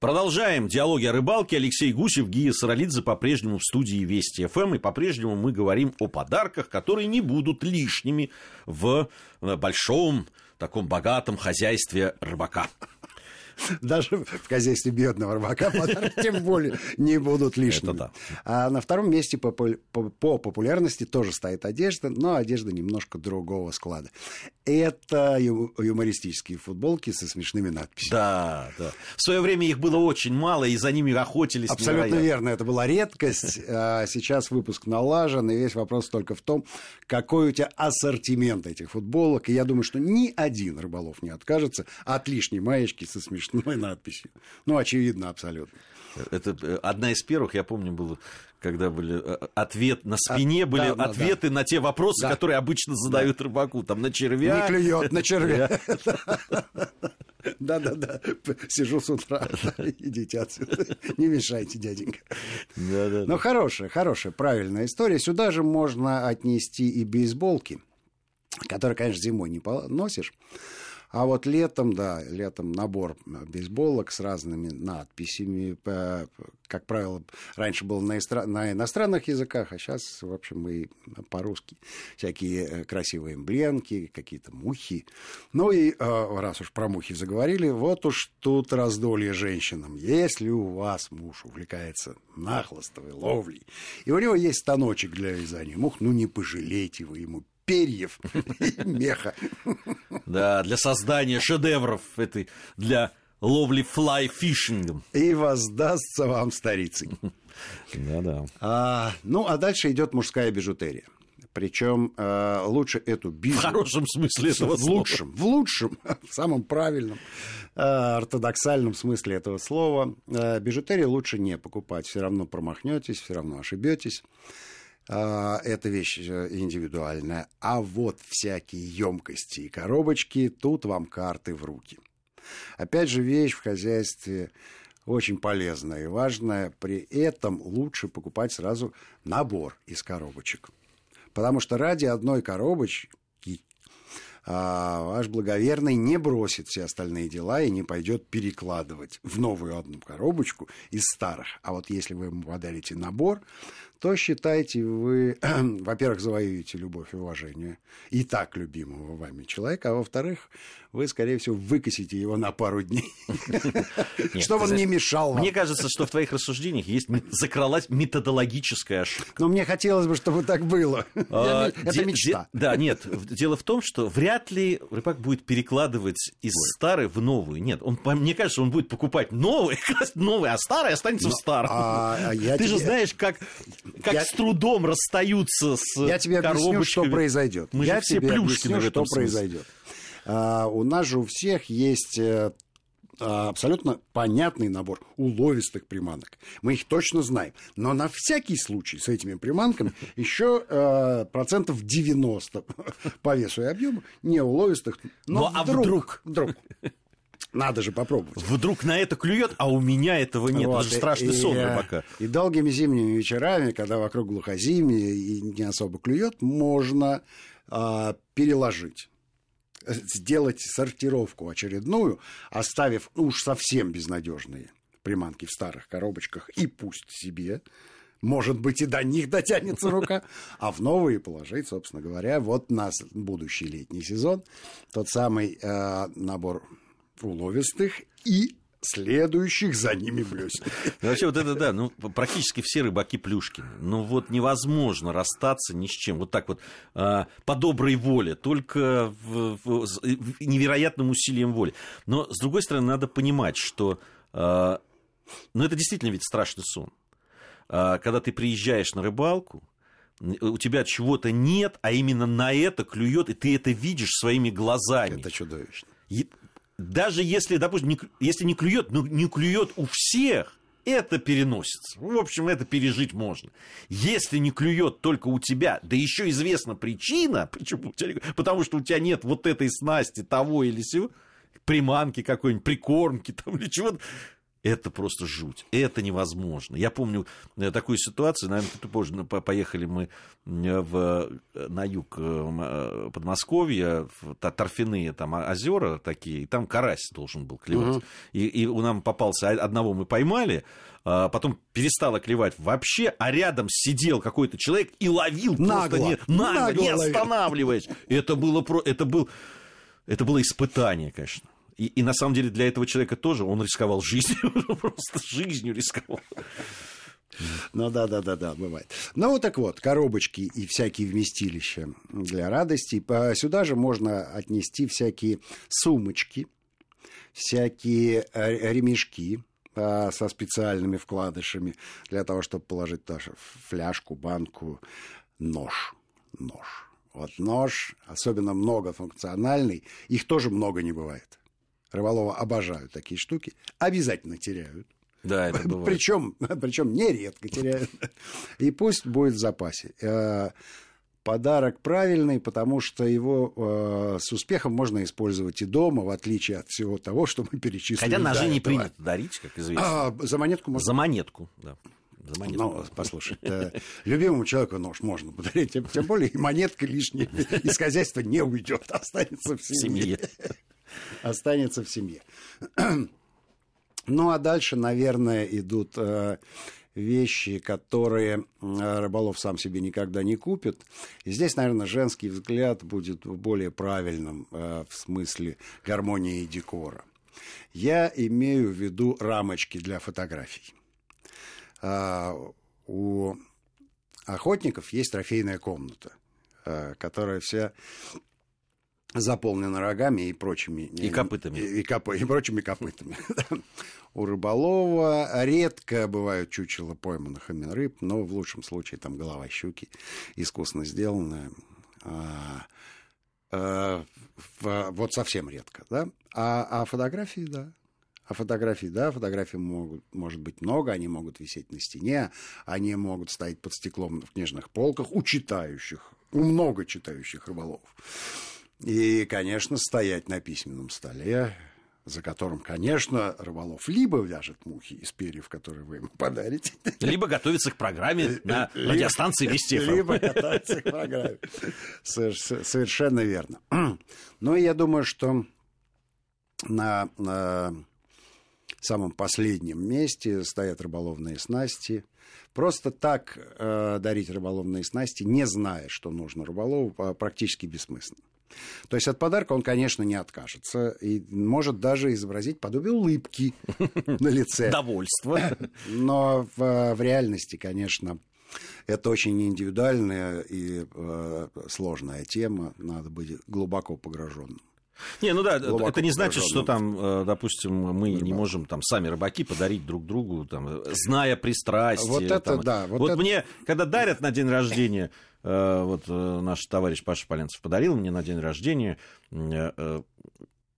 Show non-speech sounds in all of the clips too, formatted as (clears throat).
Продолжаем диалоги о рыбалке. Алексей Гусев, Гия Саралидзе по-прежнему в студии Вести ФМ. И по-прежнему мы говорим о подарках, которые не будут лишними в э, большом, таком богатом хозяйстве рыбака. (laughs) Даже в хозяйстве бедного рыбака подарки тем более не будут лишними. да. А на втором месте по, по- по популярности тоже стоит одежда, но одежда немножко другого склада. Это ю- юмористические футболки со смешными надписями. Да, да. В свое время их было очень мало, и за ними охотились Абсолютно невероятно. верно, это была редкость. (laughs) А сейчас выпуск налажен, и весь вопрос только в том, какой у тебя ассортимент этих футболок. И я думаю, что ни один рыболов не откажется от лишней маечки со смешной надписью. Ну, очевидно, абсолютно. Это э, одна из первых, я помню, было, когда были э, ответ на спине, А, были да, да, ответы на те вопросы, Да. которые обычно задают рыбаку, там на червя. Не клюет на червя. Да-да-да. Сижу с утра. Идите отсюда. Не мешайте, дяденька. Да-да-да. Ну, хорошая, хорошая, правильная история. Сюда же можно отнести и бейсболки, которые, конечно, зимой не носишь. А вот летом, да, летом набор бейсболок с разными надписями. Как правило, раньше было на, истра- на иностранных языках, а сейчас, в общем, и по-русски. Всякие э, красивые эмблемки, какие-то мухи. Ну и, э, раз уж про мухи заговорили, вот уж тут раздолье женщинам. Если у вас муж увлекается нахлостовой ловлей, и у него есть станочек для вязания мух, ну не пожалейте вы ему перьев (laughs) и меха. Да, для создания шедевров этой, для ловли флай-фишингом. И воздастся вам старицей. Да-да. А, ну, а дальше идет мужская бижутерия. Причем э, лучше эту В бижу... хорошем смысле этого в слова. лучшем, в лучшем, (laughs) в самом правильном, э, ортодоксальном смысле этого слова. Э, бижутерию лучше не покупать. Все равно промахнетесь, все равно ошибетесь. Э, Это вещь э, индивидуальная. А вот всякие емкости и коробочки, тут вам карты в руки. Опять же, вещь в хозяйстве очень полезная и важная. При этом лучше покупать сразу набор из коробочек. Потому что ради одной коробочки а, ваш благоверный не бросит все остальные дела и не пойдет перекладывать в новую одну коробочку из старых. А вот если вы ему подарите набор, то считайте вы, (clears throat) во-первых, завоюете любовь и уважение и так любимого вами человека, а во-вторых, вы, скорее всего, выкосите его на пару дней, (laughs) чтобы он не мешал вам. Мне кажется, что в твоих рассуждениях есть закралась методологическая ошибка. Но мне хотелось бы, чтобы так было. (laughs) А, Это мечта. Да, нет. Дело в том, что вряд ли рыбак будет перекладывать из старой в новую. Нет, он, мне кажется, он будет покупать новый, класть (laughs) новый, а старый останется в старом. а я Ты же знаешь, как, как Я- с трудом расстаются с Я тебе объясню, что произойдет. Мы Я же все тебе Плюшкины объясню, что смысле. произойдет. А, у нас же у всех есть э, а, абсолютно понятный набор уловистых приманок. Мы их точно знаем. Но на всякий случай с этими приманками (laughs) еще э, процентов 90 (laughs) по весу и объему неуловистых. Но Ну, а вдруг, вдруг. Надо же попробовать. Вдруг на это клюет, а у меня этого нет. Вот, Это же страшный и- сон и, рыбака. И долгими зимними вечерами, когда вокруг глухозимье и не особо клюет, можно а, переложить э, сделать сортировку очередную, оставив ну, уж совсем безнадежные приманки в старых коробочках и пусть себе, может быть, и до них дотянется (laughs) рука, а в новые положить, собственно говоря, вот на с- будущий летний сезон тот самый э, набор уловистых и следующих за ними блюсен. Ну, Вообще, вот это да, ну, практически все рыбаки Плюшкины. Ну, вот невозможно расстаться ни с чем. Вот так вот, а, по доброй воле, только в- в- с- невероятным усилием воли. Но, с другой стороны, надо понимать, что, а, ну, это действительно ведь страшный сон. А, Когда ты приезжаешь на рыбалку, у тебя чего-то нет, а именно на это клюет, и ты это видишь своими глазами. Это чудовищно. Даже если, допустим, не, если не клюет, ну не клюет у всех, это переносится. В общем, это пережить можно. Если не клюет только у тебя, да еще известна причина, (laughs) почему потому что у тебя нет вот этой снасти, того или сего, приманки какой-нибудь, прикормки там или чего-то, это просто жуть. Это невозможно. Я помню э, такую ситуацию, наверное, ты позже поехали мы в, на юг э, Подмосковья, торфяные там озера такие, и там карась должен был клевать. Угу. И, и у нам попался, одного мы поймали, а потом перестала клевать вообще, а рядом сидел какой-то человек и ловил нагло, просто не, нагло, нагло не останавливаясь. Это было, про, это, был, это было испытание, конечно. И, и на самом деле для этого человека тоже он рисковал жизнью, (laughs) просто жизнью рисковал. Ну да, да, да, да, бывает. Ну вот так вот, коробочки и всякие вместилища для радости. Сюда же можно отнести всякие сумочки, всякие э, ремешки а, со специальными вкладышами для того, чтобы положить даже фляжку, банку, нож. Нож. Вот нож, особенно многофункциональный, их тоже много не бывает. Рыболова обожают такие штуки, обязательно теряют. Да, это бывает. Причем, причем нередко теряют. И пусть будет в запасе. Э, подарок правильный, потому что его э, с успехом можно использовать и дома, в отличие от всего того, что мы перечислили. Хотя ножи не принято дарить, как известно. А, за монетку можно. За монетку, да. За монетку. Ну, послушай, э, любимому человеку нож можно подарить, тем, тем более и монетка лишняя из хозяйства не уйдет, останется в семье. В семье останется в семье. (clears throat) Ну, а дальше, наверное, идут э, вещи, которые э, рыболов сам себе никогда не купит. И здесь, наверное, женский взгляд будет более правильным э, в смысле гармонии и декора. Я имею в виду рамочки для фотографий. У охотников есть трофейная комната, которая вся заполнена рогами и прочими... И копытами. И, и, коп, и прочими копытами. (laughs) У рыболова редко бывают чучела пойманных ими рыб, но в лучшем случае там голова щуки искусно сделанная. А, а, в, вот совсем редко, да? А, а фотографии, да. А фотографии, да, фотографий могут, может быть много, они могут висеть на стене, они могут стоять под стеклом в книжных полках у читающих, у много читающих рыболовов. И, конечно, стоять на письменном столе, за которым, конечно, рыболов либо вяжет мухи из перьев, которые вы ему подарите. Либо готовится к программе на радиостанции Вести Либо готовится к программе. Совершенно верно. (clears throat) Но я думаю, что на, на самом последнем месте стоят рыболовные снасти. Просто так э, дарить рыболовные снасти, не зная, что нужно рыболову, практически бессмысленно. То есть от подарка он, конечно, не откажется и может даже изобразить подобие улыбки (laughs) на лице. Довольство. (laughs) Но в, в реальности, конечно, это очень индивидуальная и э, сложная тема. Надо быть глубоко погруженным. Не, ну да, Глубоко это не значит, что там, э, допустим, мы Рыбак. не можем там сами рыбаки подарить друг другу, там, зная пристрастие. Вот это там. да. Вот, вот это... мне, когда дарят на день рождения Э, вот э, наш товарищ Паша Поленцев подарил мне на день рождения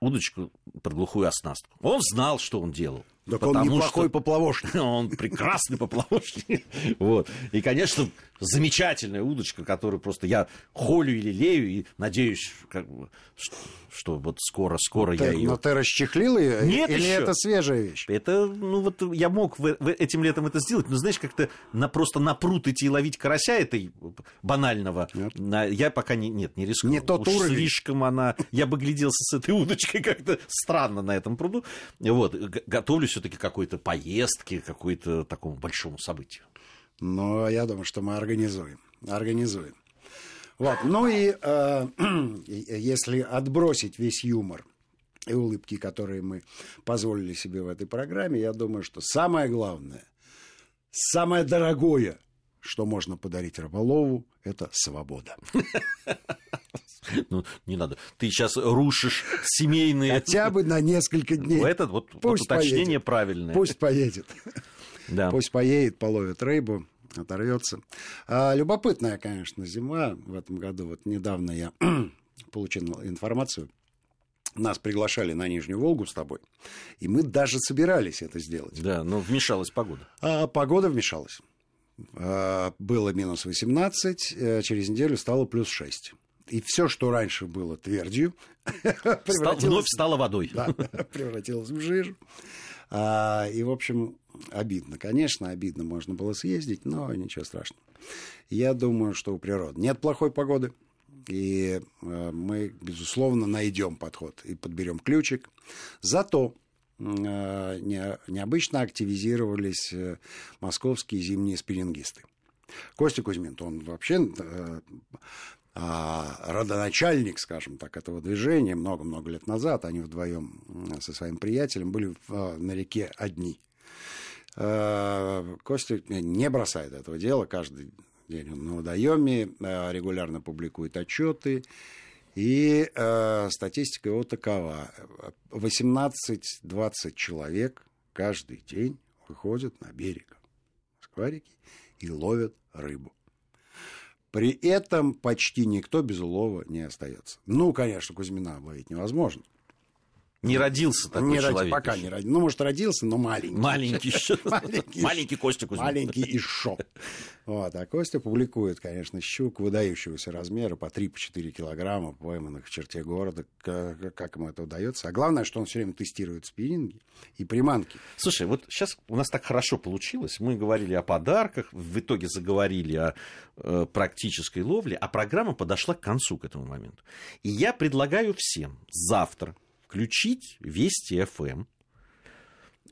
удочку под глухую оснастку. Он знал, что он делал. Так он неплохой что... поплавочник. (laughs) Он прекрасный поплавочник. (laughs) Вот. И, конечно, замечательная удочка, которую просто я холю или лею, и надеюсь, как бы, что, что вот скоро-скоро я ее... Но ты расчехлил ее? Нет Или еще. это свежая вещь? Это, ну вот я мог в, в, этим летом это сделать, но знаешь, как-то на, просто на пруд идти и ловить карася этой банального, на, я пока не, нет, не рискну. Не тот Уж уровень. слишком она... Я бы гляделся с этой удочкой (laughs) как-то странно на этом пруду. Вот, готовлюсь все-таки какой-то поездке, какой-то такому большому событию. Но я думаю, что мы организуем. Организуем. Вот. Ну (clears throat) и э, если отбросить весь юмор и улыбки, которые мы позволили себе в этой программе, я думаю, что самое главное, самое дорогое, что можно подарить рыболову, это свобода. (laughs) Ну, не надо. Ты сейчас рушишь семейные... Хотя бы на несколько (laughs) дней. Это вот, Пусть вот уточнение поедет. правильное. Пусть поедет. (laughs) Да. Пусть поедет, половит рыбу, оторвется. А, любопытная, конечно, зима в этом году. Вот недавно я (clears throat) получил информацию. Нас приглашали на Нижнюю Волгу с тобой, и мы даже собирались это сделать. Да, но вмешалась погода. А погода вмешалась. А, было минус 18, э, через неделю стало плюс 6. И все, что раньше было твердью, (laughs) вновь стало водой. Да, (laughs) превратилось в жижу. А, и, в общем, обидно. Конечно, обидно можно было съездить, но ничего страшного. Я думаю, что у природы нет плохой погоды. И э, мы, безусловно, найдем подход и подберем ключик. Зато необычно активизировались э, московские зимние спиннингисты. Костя Кузьмин, он вообще а, родоначальник, скажем так, этого движения много-много лет назад. Они вдвоем со своим приятелем были на реке одни. Костя не бросает этого дела каждый день он на водоеме, э, регулярно публикует отчеты. И э, статистика его такова. 18-20 человек каждый день выходят на берег Москва-реки и ловят рыбу. При этом почти никто без улова не остается. Ну, конечно, Кузьмина ловить невозможно. Не родился такой не человек. Роди, пока еще. не родился. Ну, может, родился, но маленький. Маленький еще. (laughs) Маленький, Костя Кузьмин. Маленький и шо. Вот. А Костя публикует, конечно, щук выдающегося размера по 3-4 килограмма, пойманных в черте города. Как, как ему это удается. А главное, что он все время тестирует спиннинги и приманки. Слушай, вот сейчас у нас так хорошо получилось. Мы говорили о подарках, в итоге заговорили о э, практической ловле, а программа подошла к концу к этому моменту. И я предлагаю всем завтра включить Вести ФМ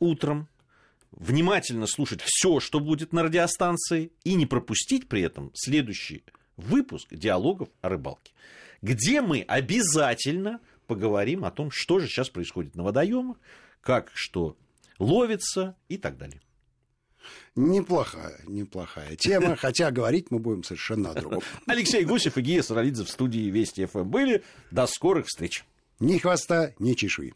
утром, внимательно слушать все, что будет на радиостанции, и не пропустить при этом следующий выпуск диалогов о рыбалке, где мы обязательно поговорим о том, что же сейчас происходит на водоемах, как что ловится и так далее. Неплохая, неплохая тема, (laughs) хотя говорить мы будем совершенно о другом. Алексей Гусев и Гия Саралидзе в студии Вести ФМ были. До скорых встреч. Ни хвоста, ни чешуи.